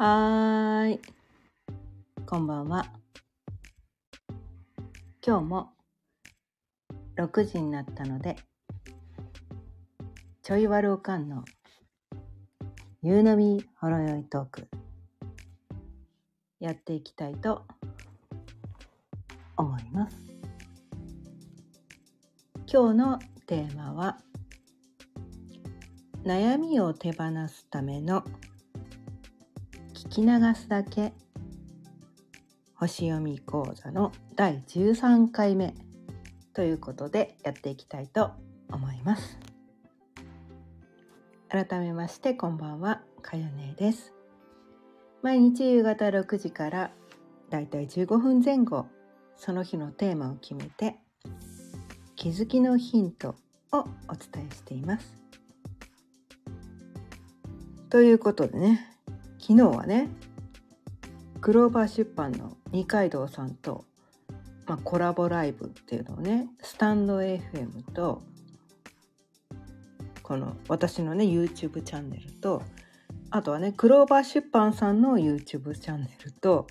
はーい。こんばんは。今日も6時になったので、ちょいわるおかんの夕飲みほろよいトークやっていきたいと思います。今日のテーマは悩みを手放すためのき流すだけ。星読み講座の第13回目。ということでやっていきたいと思います。改めましてこんばんは。かよねです。毎日夕方6時からだいたい15分前後その日のテーマを決めて気づきのヒントをお伝えしています。ということでね昨日はねグローバー出版の二階堂さんと、まあ、コラボライブっていうのをねスタンド FM とこの私のね YouTube チャンネルとあとはねクローバー出版さんの YouTube チャンネルと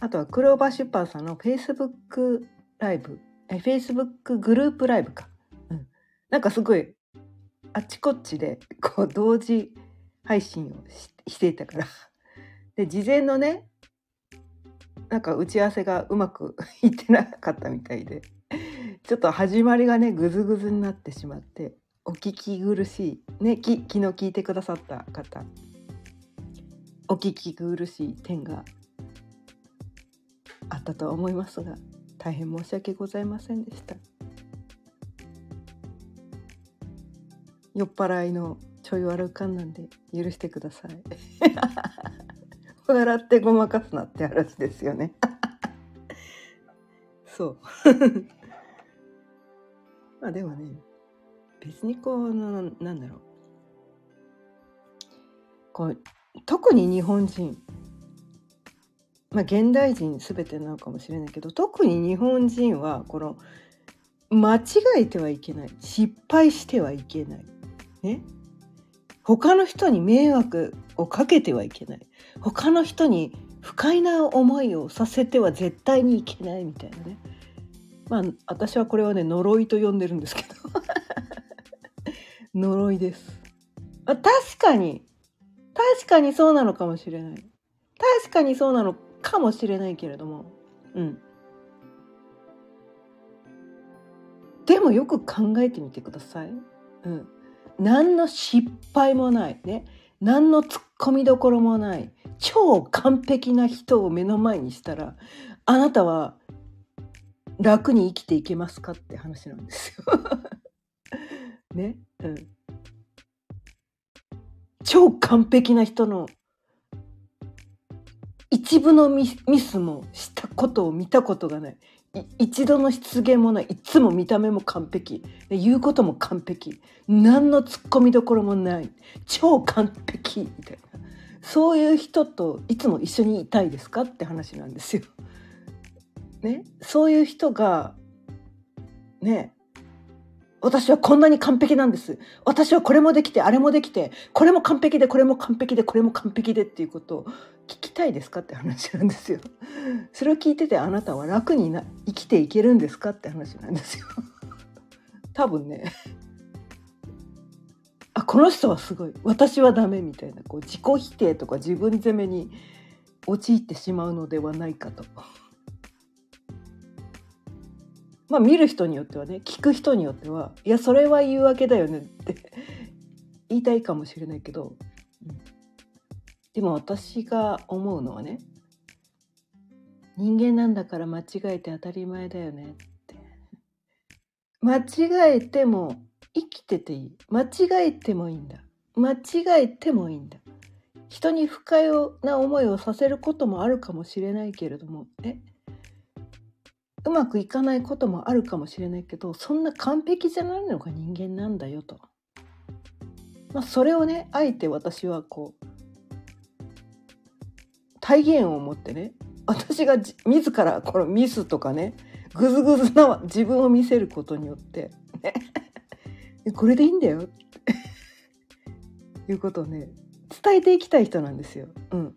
あとはクローバー出版さんの Facebook ライブえ Facebook グループライブか、うん、なんかすごいあっちこっちでこう同時配信をしていたから。で事前のねなんか打ち合わせがうまくいってなかったみたいで。ちょっと始まりがねグズグズになってしまってお聞き苦しいねき昨日聞いてくださった方。お聞き苦しい点があったとは思いますが大変申し訳ございませんでした。酔っ払いのちょい悪かんなんで許してください。笑ってごまかすなって話ですよね。そう。まあでもね別にこうななんだろう。こう特に日本人まあ現代人全てなのかもしれないけど特に日本人はこの間違えてはいけない。失敗してはいけない。ね。他の人に迷惑をかけてはいけない。他の人に不快な思いをさせては絶対にいけないみたいなね。まあ私はこれはね呪いと呼んでるんですけど。呪いです。あ確かに。確かにそうなのかもしれない。確かにそうなのかもしれないけれども。うん。でもよく考えてみてください。うん、何の失敗もない。ね。何のツッコミどころもない。超完璧な人を目の前にしたらあなたは楽に生きていけますかって話なんですよ。ね、うん。超完璧な人の一部のミスもしたことを見たことがない。一度の失言もないいつも見た目も完璧。言うことも完璧。何のツッコミどころもない。超完璧。みたいな。そういう人といつも一緒にいたいですかって話なんですよ。ね、そういう人がね？私はこんなに完璧なんです。私はこれもできてあれもできてこれも完璧でこれも完璧でこれも完璧でっていうことを聞きたいですかって話なんですよ。それを聞いててあなたは楽にな生きていけるんですかって話なんですよ。多分ねあこの人はすごい私はダメみたいなこう自己否定とか自分責めに陥ってしまうのではないかと。まあ見る人によってはね聞く人によってはいやそれは言うわけだよねって言いたいかもしれないけど、でも私が思うのはね人間なんだから間違えて当たり前だよねって。間違えても生きてていい。間違えてもいいんだ。間違えてもいいんだ。人に不快な思いをさせることもあるかもしれないけれどもえ？うまくいかないこともあるかもしれないけどそんな完璧じゃないのが人間なんだよと。まあ、それをねあえて私はこう体現を持ってね私が自らこのミスとかねグズグズな自分を見せることによって、ね、これでいいんだよっていうことをね伝えていきたい人なんですよ。うん、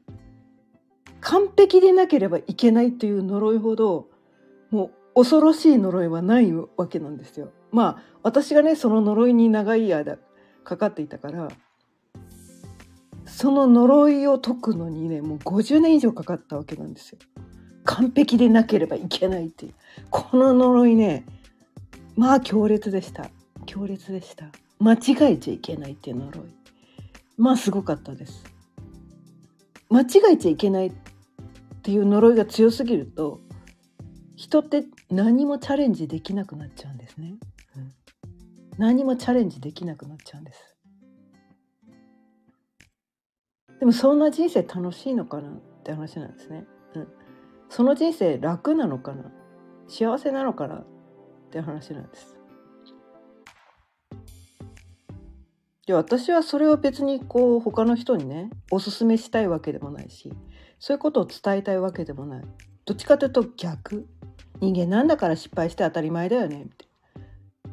完璧でなければいけないという呪いほどもう恐ろしい呪いはないわけなんですよ。まあ私がねその呪いに長い間かかっていたからその呪いを解くのにねもう50年以上かかったわけなんですよ。完璧でなければいけないっていう。この呪いねまあ強烈でした。強烈でした。間違えちゃいけないっていう呪い。まあすごかったです。間違えちゃいけないっていう呪いが強すぎると人って何もチャレンジできなくなっちゃうんですね、うん、何もチャレンジできなくなっちゃうんです。でもそんな人生楽しいのかなって話なんですね、うん、その人生楽なのかな？幸せなのかなって話なんです。で私はそれを別にこう他の人にねおすすめしたいわけでもないしそういうことを伝えたいわけでもない。どっちかというと逆。人間なんだから失敗して当たり前だよねって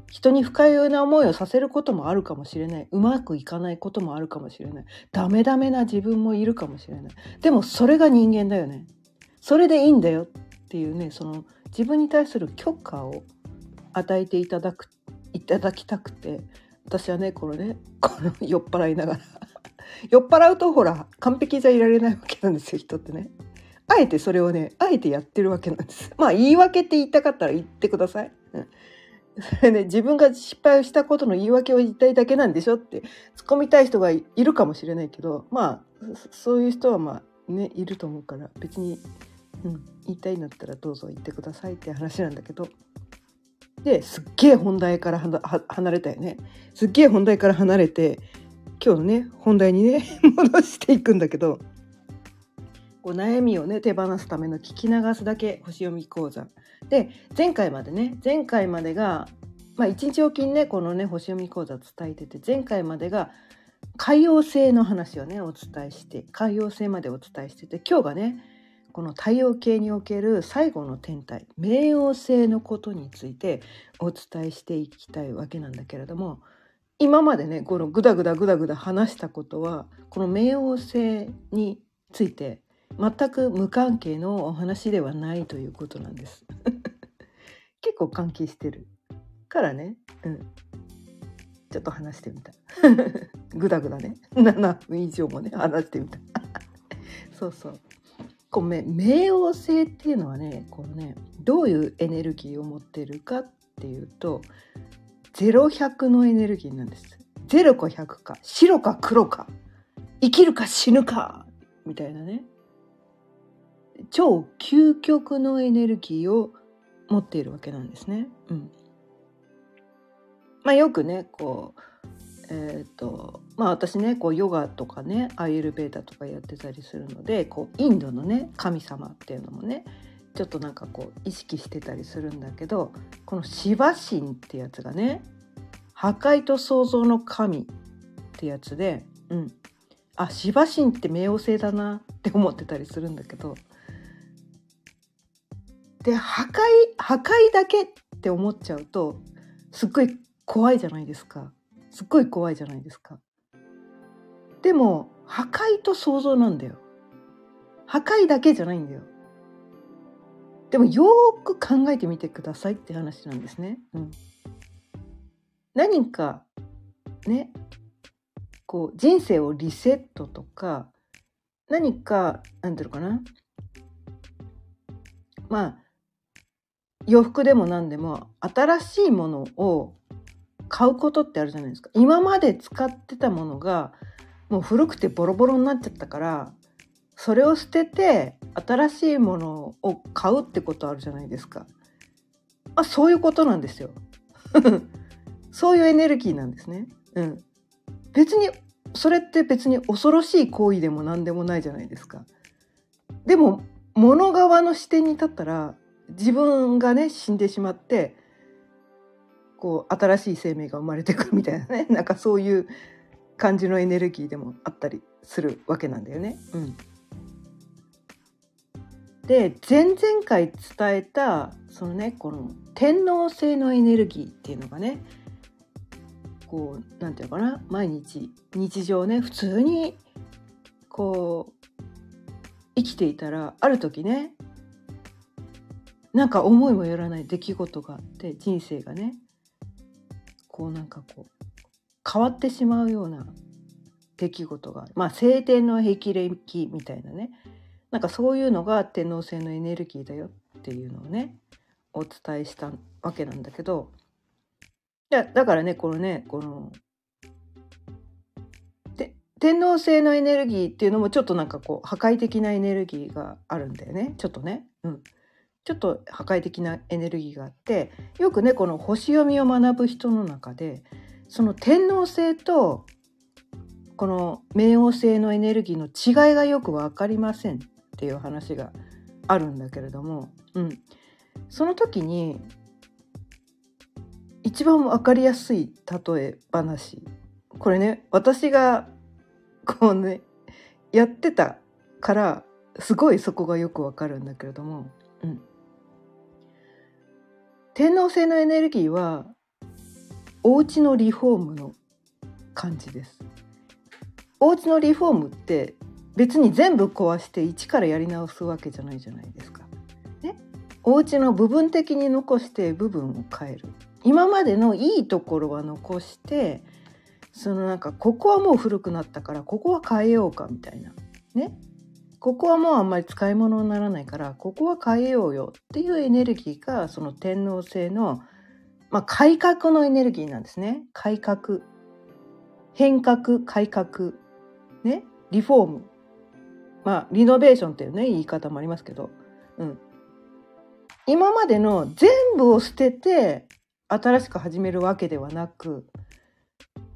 人に不快な思いをさせることもあるかもしれないうまくいかないこともあるかもしれないダメダメな自分もいるかもしれないでもそれが人間だよねそれでいいんだよっていうねその自分に対する許可を与えていただくいただきたくて私はねこのねこの 酔っ払いながら 酔っ払うとほら完璧じゃいられないわけなんですよ人ってね。あえてそれをねあえてやってるわけなんです。まあ言い訳って言いたかったら言ってください。うん、そ れね自分が失敗をしたことの言い訳を言いたいだけなんでしょって突っ込みたい人がいるかもしれないけどまあそういう人はまあねいると思うから別に、うん、言いたいんだったらどうぞ言ってくださいって話なんだけど。ですっげえ本題から離れたよねすっげえ本題から離れて今日のね本題にね 戻していくんだけどこう悩みをね手放すための聞き流すだけ星読み講座で前回までね前回までがまあ一日おきにねこのね星読み講座伝えてて前回までが海洋性の話をねお伝えして海洋性までお伝えしてて今日がねこの太陽系における最後の天体冥王星のことについてお伝えしていきたいわけなんだけれども今までねこのグダグダグダグダ話したことはこの冥王星について全く無関係のお話ではないということなんです。結構関係してるからね。うん。ちょっと話してみた。グダグダね。7分以上もね話してみた。そうそう。こう冥王星っていうのはねこのねどういうエネルギーを持ってるかっていうと0100のエネルギーなんです。0か100か白か黒か生きるか死ぬかみたいなね。超究極のエネルギーを持っているわけなんですね。うん、まあよくねこうえーとまあ、私ねこうヨガとかねアイエルベーダとかやってたりするのでこうインドのね神様っていうのもねちょっとなんかこう意識してたりするんだけどこのシバ神ってやつがね破壊と創造の神ってやつで、うん、あシバ神って冥王星だなって思ってたりするんだけどで破壊破壊だけって思っちゃうとすっごい怖いじゃないですか。すっごい怖いじゃないですか。でも破壊と想像なんだよ。破壊だけじゃないんだよ。でもよく考えてみてくださいって話なんですね。うん、何かねこう人生をリセットとか何か何ていうのかなまあ洋服でも何でも新しいものを買うことってあるじゃないですか今まで使ってたものがもう古くてボロボロになっちゃったからそれを捨てて新しいものを買うってことあるじゃないですか。あ、そういうことなんですよ。そういうエネルギーなんですね。うん。別にそれって別に恐ろしい行為でも何でもないじゃないですか。でも物側の視点に立ったら自分がね死んでしまってこう新しい生命が生まれてくるみたいなね なんかそういう感じのエネルギーでもあったりするわけなんだよね。うん、で前々回伝えたそのねこの天皇制のエネルギーっていうのがねこうなんていうのかな毎日日常ね普通にこう生きていたらある時ねなんか思いもよらない出来事があって人生がね。こうなんかこう変わってしまうような出来事がまあ晴天の霹靂みたいなね。なんかそういうのが天王星のエネルギーだよっていうのをねお伝えしたわけなんだけど。いやだからねこのねこの天王星のエネルギーっていうのもちょっとなんかこう破壊的なエネルギーがあるんだよね。ちょっとね。うん。ちょっと破壊的なエネルギーがあってよくねこの星読みを学ぶ人の中でその天王星とこの冥王星のエネルギーの違いがよく分かりませんっていう話があるんだけれども、うん、その時に一番分かりやすい例え話。これね私がこうねやってたからすごいそこがよくわかるんだけれども、うん、天王星のエネルギーはお家のリフォームの感じです。お家のリフォームって別に全部壊して一からやり直すわけじゃないじゃないですか。ね、お家の部分的に残して部分を変える。今までのいいところは残してそのなんかここはもう古くなったからここは変えようかみたいなねここはもうあんまり使い物にならないからここは変えようよっていうエネルギーがその天皇制の、まあ、改革のエネルギーなんですね。改革。変革改革。ね。リフォーム。まあリノベーションっていうね言い方もありますけど、うん、今までの全部を捨てて新しく始めるわけではなく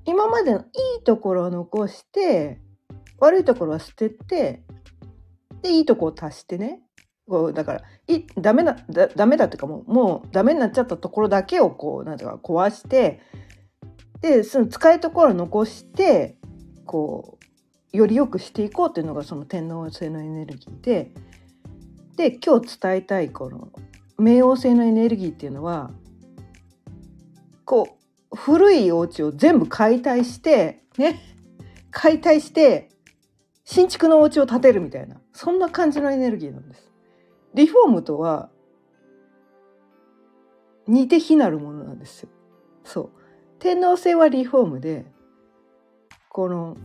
今までのいいところを残して悪いところは捨ててでいいとこを足してねこうだからいダメだだダメだっていうかもうもうダメになっちゃったところだけをこうなんていうか壊してでその使いところを残してこうより良くしていこうっていうのがその天皇星のエネルギーでで今日伝えたいこの冥王星のエネルギーっていうのはこう古いお家を全部解体してね解体して新築のお家を建てるみたいなそんな感じのエネルギーなんです。リフォームとは似て非なるものなんですよ。そう天皇制はリフォームでこの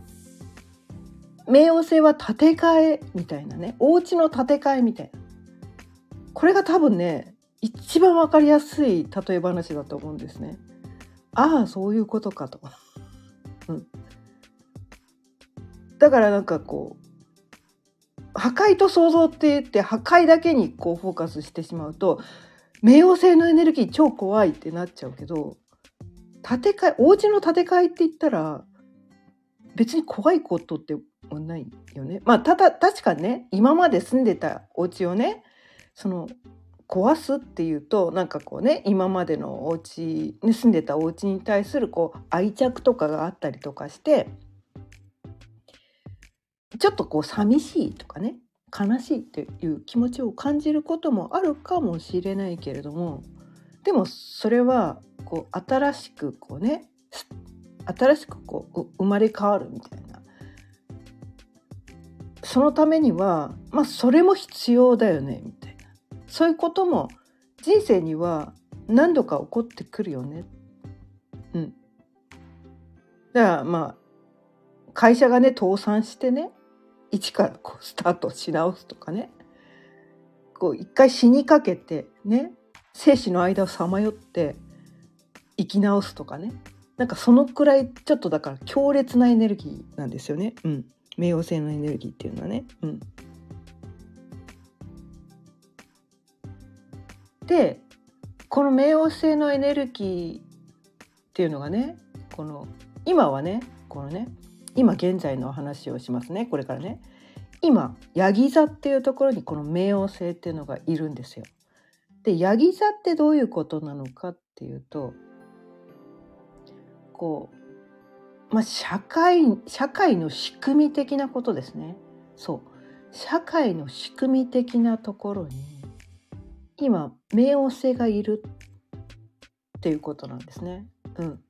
冥王星は建て替えみたいなねお家の建て替えみたいなこれが多分ね一番わかりやすい例え話だと思うんですね。ああそういうことかと。だからなんかこう破壊と想像って言って破壊だけにこうフォーカスしてしまうと冥王星のエネルギー超怖いってなっちゃうけど建て替えお家の建て替えって言ったら別に怖いことってはないよね。まあただ確かにね今まで住んでたお家をねその壊すっていうとなんかこうね今までのお家に住んでたお家に対するこう愛着とかがあったりとかしてちょっとこう寂しいとかね悲しいっていう気持ちを感じることもあるかもしれないけれどもでもそれはこう新しくこうね新しくこう生まれ変わるみたいなそのためにはまあそれも必要だよねみたいな。そういうことも人生には何度か起こってくるよね。うん。だからまあ会社がね倒産してね一からこうスタートし直すとかねこう一回死にかけてね生死の間をさまよって生き直すとかねなんかそのくらいちょっとだから強烈なエネルギーなんですよね。うん。冥王星のエネルギーっていうのはね。うん。でこの冥王星のエネルギーっていうのがねこの今はねこのね今現在の話をしますねこれからね今ヤギ座っていうところにこの冥王星っていうのがいるんですよ。でヤギ座ってどういうことなのかっていうとこう、まあ、社会社会の仕組み的なことですね。そう社会の仕組み的なところに今冥王星がいるっていうことなんですね。うん、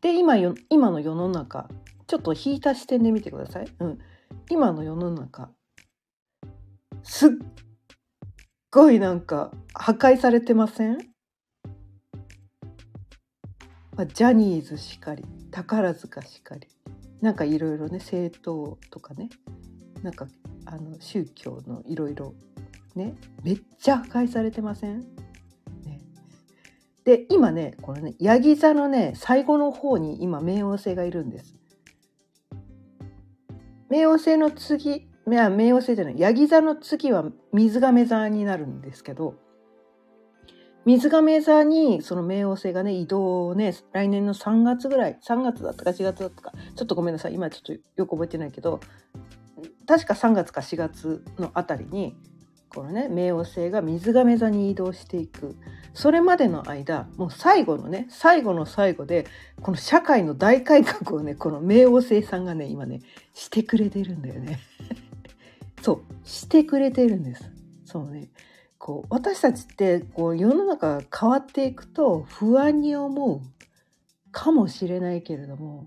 で今よ今の世の中ちょっと引いた視点で見てください。うん、今の世の中すっごいなんか破壊されてません、ま、ジャニーズしかり宝塚しかりなんかいろいろね政党とかねなんかあの宗教のいろいろねめっちゃ破壊されてません、ね、で今ねこのねヤギ座のね最後の方に今冥王星がいるんです。冥王星の次冥王星じゃないヤギ座の次は水亀座になるんですけど水亀座にその冥王星がね移動をね来年の3月ぐらい3月だったか4月だったかちょっとごめんなさい今ちょっとよく覚えてないけど確か3月か4月のあたりにこのね冥王星が水亀座に移動していく。それまでの間もう最後のね最後の最後でこの社会の大改革をねこの冥王星さんがね今ねしてくれてるんだよね。そうしてくれてるんです。そうね。こう私たちってこう世の中が変わっていくと不安に思うかもしれないけれども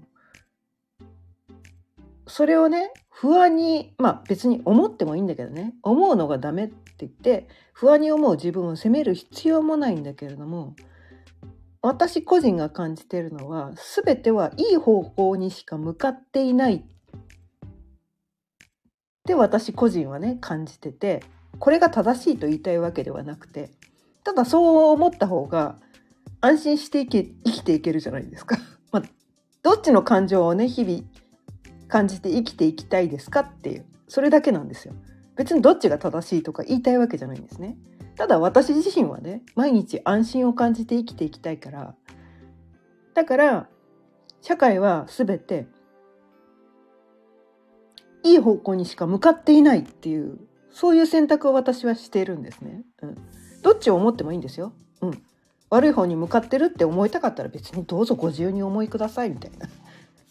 それをね不安にまあ別に思ってもいいんだけどね思うのがダメって言って不安に思う自分を責める必要もないんだけれども私個人が感じているのは全てはいい方向にしか向かっていないって私個人はね感じててこれが正しいと言いたいわけではなくてただそう思った方が安心して生き生きていけるじゃないですか。まあ、どっちの感情をね日々感じて生きていきたいですかっていうそれだけなんですよ。別にどっちが正しいとか言いたいわけじゃないんですね。ただ私自身はね毎日安心を感じて生きていきたいからだから社会は全ていい方向にしか向かっていないっていうそういう選択を私はしているんですね。うん、どっちを思ってもいいんですよ。うん、悪い方に向かってるって思いたかったら別にどうぞご自由に思いくださいみたいな。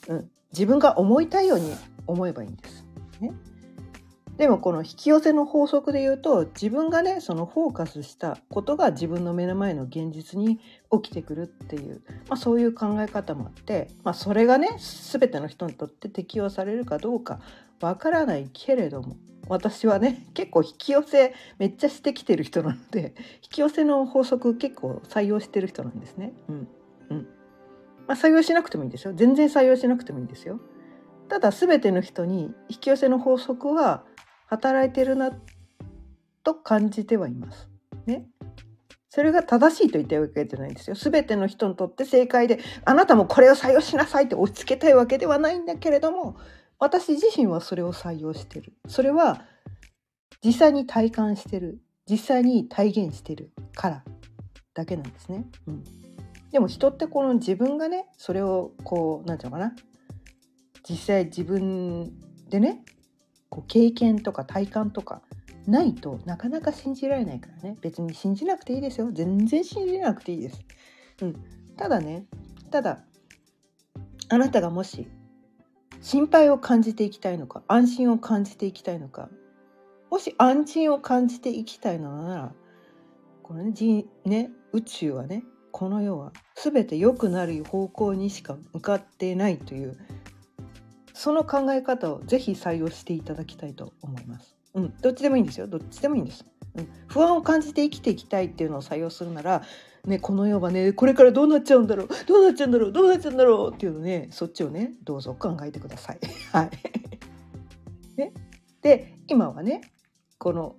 うん、自分が思いたいように思えばいいんです。ね、でもこの引き寄せの法則で言うと自分がねそのフォーカスしたことが自分の目の前の現実に起きてくるっていう、まあ、そういう考え方もあって、まあ、それがね全ての人にとって適用されるかどうかわからないけれども私はね結構引き寄せめっちゃしてきてる人なので引き寄せの法則結構採用してる人なんですね。うんまあ、採用しなくてもいいんですよ全然採用しなくてもいいんですよ。ただ全ての人に引き寄せの法則は働いてるなと感じてはいます。ね。それが正しいと言ったわけじゃないんですよ。全ての人にとって正解であなたもこれを採用しなさいって押し付けたいわけではないんだけれども私自身はそれを採用してる。それは実際に体感してる。実際に体現してるからだけなんですね。うん、でも人ってこの自分がねそれをこう何て言うのかな。実際自分でねこう経験とか体感とかないとなかなか信じられないからね。別に信じなくていいですよ。全然信じなくていいです。うん、ただねただあなたがもし心配を感じていきたいのか安心を感じていきたいのかもし安心を感じていきたいのならこのねね宇宙はねこの世は全て良くなる方向にしか向かっていないというその考え方をぜひ採用していただきたいと思います。うん、どっちでもいいんですよ。どっちでもいいんです。うん、不安を感じて生きていきたいっていうのを採用するならね、この世はねこれからどうなっちゃうんだろうどうなっちゃうんだろうどうなっちゃうんだろうっていうのねそっちをねどうぞ考えてください。はいね、で今はねこの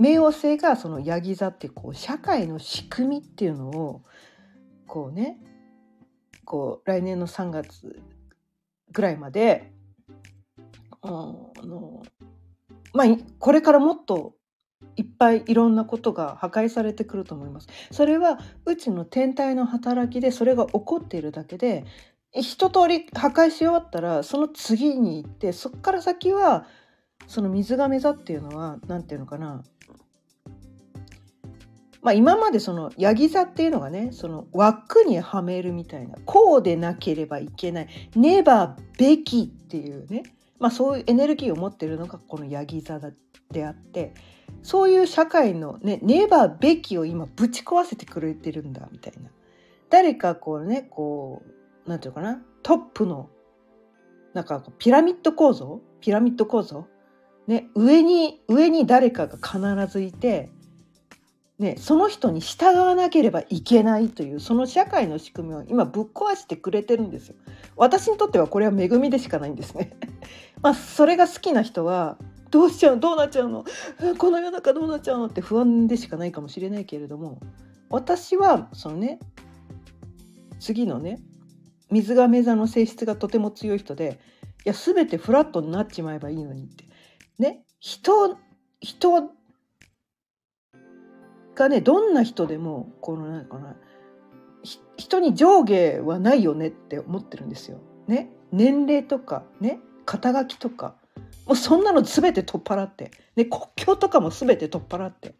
冥王星がそのヤギ座ってこう社会の仕組みっていうのをこうねこう来年の3月ぐらいまで、あのまあこれからもっといっぱいいろんなことが破壊されてくると思います。それは宇宙の天体の働きでそれが起こっているだけで一通り破壊し終わったらその次に行ってそこから先はその水亀座っていうのは何て言うのかなまあ、今までそのヤギ座っていうのがねその枠にはめるみたいなこうでなければいけないねばべきっていうね、まあ、そういうエネルギーを持ってるのがこのヤギ座であってそういう社会のね、ねばべきを今ぶち壊せてくれてるんだみたいな。誰かこうね、こう、なんていうかな、トップのなんかピラミッド構造ピラミッド構造ね上に上に誰かが必ずいてね、その人に従わなければいけないというその社会の仕組みを今ぶっ壊してくれてるんですよ。私にとってはこれは恵みでしかないんですね。まあそれが好きな人はどうしちゃうどうなっちゃうの？この世の中どうなっちゃうの？って不安でしかないかもしれないけれども私はそのね次のね水亀座の性質がとても強い人でいや全てフラットになっちまえばいいのにってね人人がねどんな人でもこのなんかな人に上下はないよねって思ってるんですよ。ね？年齢とかね？肩書きとか。もうそんなの全て取っ払って、ね、国境とかも全て取っ払って、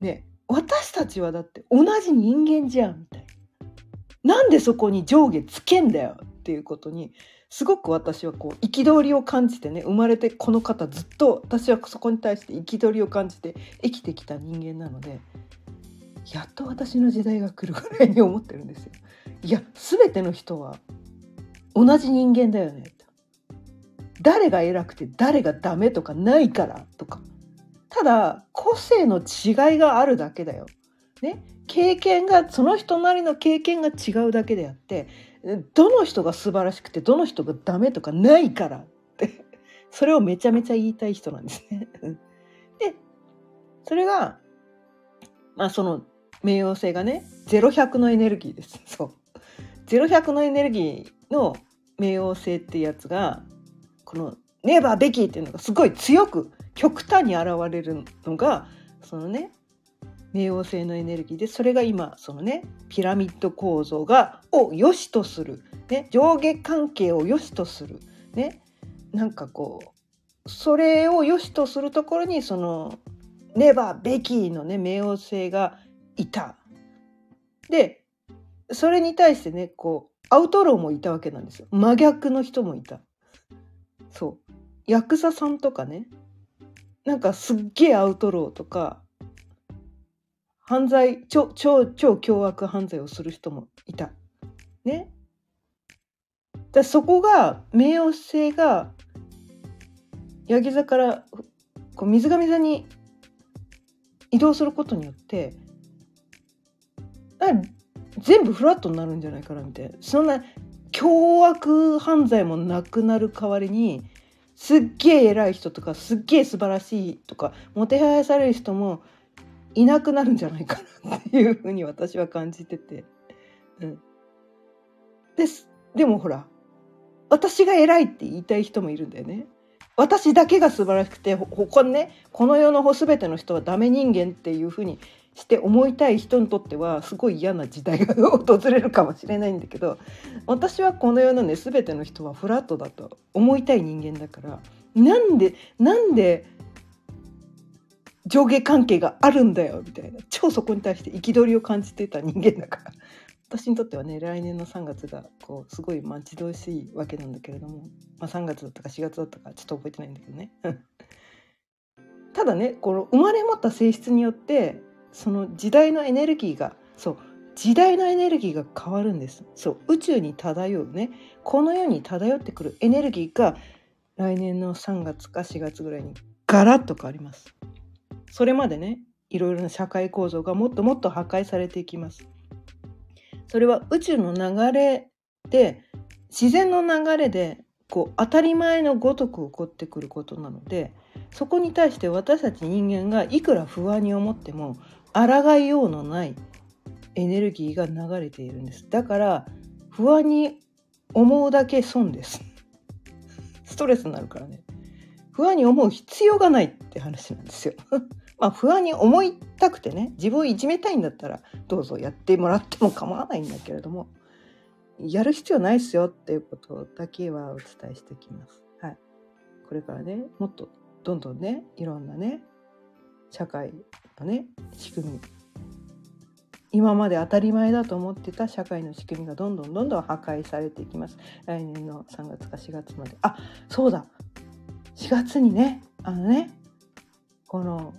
ね、私たちはだって同じ人間じゃんみたいな。なんでそこに上下つけんだよっていうことにすごく私はこう憤りを感じてね生まれてこの方ずっと私はそこに対して憤りを感じて生きてきた人間なのでやっと私の時代が来るぐらいに思ってるんですよ。いや全ての人は同じ人間だよね誰が偉くて誰がダメとかないからとかただ個性の違いがあるだけだよ。ね経験がその人なりの経験が違うだけであってどの人が素晴らしくてどの人がダメとかないからってそれをめちゃめちゃ言いたい人なんですね。でそれがまあその冥王星がね0100のエネルギーです。そう0100のエネルギーの冥王星ってやつがこの「ネバーべき」っていうのがすごい強く極端に現れるのがそのね冥王星のエネルギーでそれが今そのねピラミッド構造がを良しとする、ね、上下関係を良しとする、ね、なんかこうそれを良しとするところにそのネバーベキーのね冥王星がいた。でそれに対してねこうアウトローもいたわけなんですよ真逆の人もいた。そうヤクザさんとかねなんかすっげえアウトローとか犯罪超超超凶悪犯罪をする人もいた。ね。だそこが冥王星がヤギ座からこう水上座に移動することによって全部フラットになるんじゃないかなみたいなそんな凶悪犯罪もなくなる代わりにすっげえ偉い人とかすっげえ素晴らしいとかもてはやされる人もいなくなるんじゃないかなっていうふうに私は感じてて。うん、ですでもほら私が偉いって言いたい人もいるんだよね。私だけが素晴らしくて他ねこの世の全ての人はダメ人間っていうふうにして思いたい人にとってはすごい嫌な時代が訪れるかもしれないんだけど私はこの世のね全ての人はフラットだと思いたい人間だからなんでなんで上下関係があるんだよみたいな。超そこに対して憤りを感じてた人間だから。私にとってはね来年の3月がこうすごい待ち遠しいわけなんだけれども、まあ、3月だったか4月だったかちょっと覚えてないんだけどね。ただねこの生まれ持った性質によってその時代のエネルギーがそう時代のエネルギーが変わるんです。そう宇宙に漂うね。この世に漂ってくるエネルギーが来年の3月か4月ぐらいにガラッと変わります。それまでねいろいろな社会構造がもっともっと破壊されていきます。それは宇宙の流れで自然の流れでこう当たり前のごとく起こってくることなのでそこに対して私たち人間がいくら不安に思っても抗いようのないエネルギーが流れているんです。だから不安に思うだけ損です。ストレスになるからね。不安に思う必要がないって話なんですよ。まあ、不安に思いたくてね自分をいじめたいんだったらどうぞやってもらっても構わないんだけれどもやる必要ないですよっていうことだけはお伝えしてきます。はい、これからねもっとどんどんねいろんなね社会のね仕組み今まで当たり前だと思ってた社会の仕組みがどんどんどんどん破壊されていきます。来年の3月か4月まで。あそうだ。4月にねあのねこの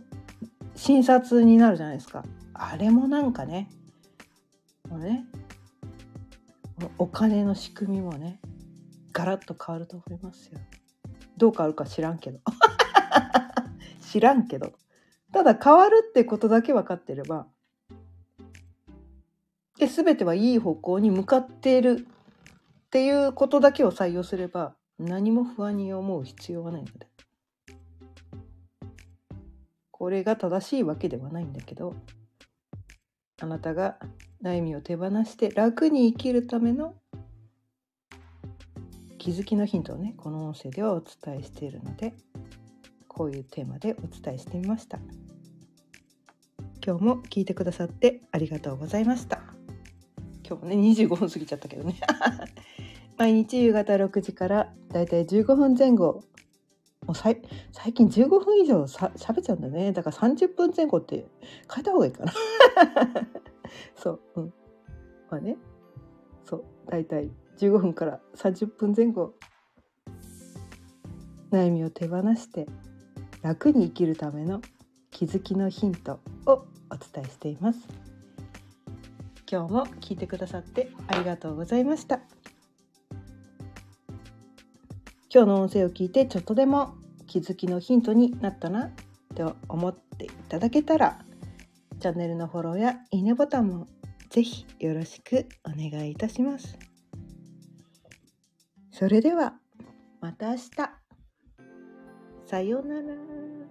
診察になるじゃないですかあれもなんかねこのねお金の仕組みもねガラッと変わると思いますよ。どう変わるか知らんけど。知らんけど。ただ変わるってことだけ分かってれば、で、全てはいい方向に向かっているっていうことだけを採用すれば、何も不安に思う必要はないので。これが正しいわけではないんだけど、あなたが悩みを手放して楽に生きるための気づきのヒントをねこの音声ではお伝えしているのでこういうテーマでお伝えしてみました。今日も聞いてくださってありがとうございました。今日もね25分過ぎちゃったけどね。毎日夕方6時からだいたい15分前後もう最近15分以上さ喋っちゃうんだね。だから30分前後って変えた方がいいかな。そううん。まあね。そうだいたい15分から30分前後。悩みを手放して楽に生きるための気づきのヒントをお伝えしています。今日も聞いてくださってありがとうございました。今日の音声を聞いてちょっとでも気づきのヒントになったなと思っていただけたらチャンネルのフォローやいいねボタンもぜひよろしくお願いいたします。それではまた明日。さようなら。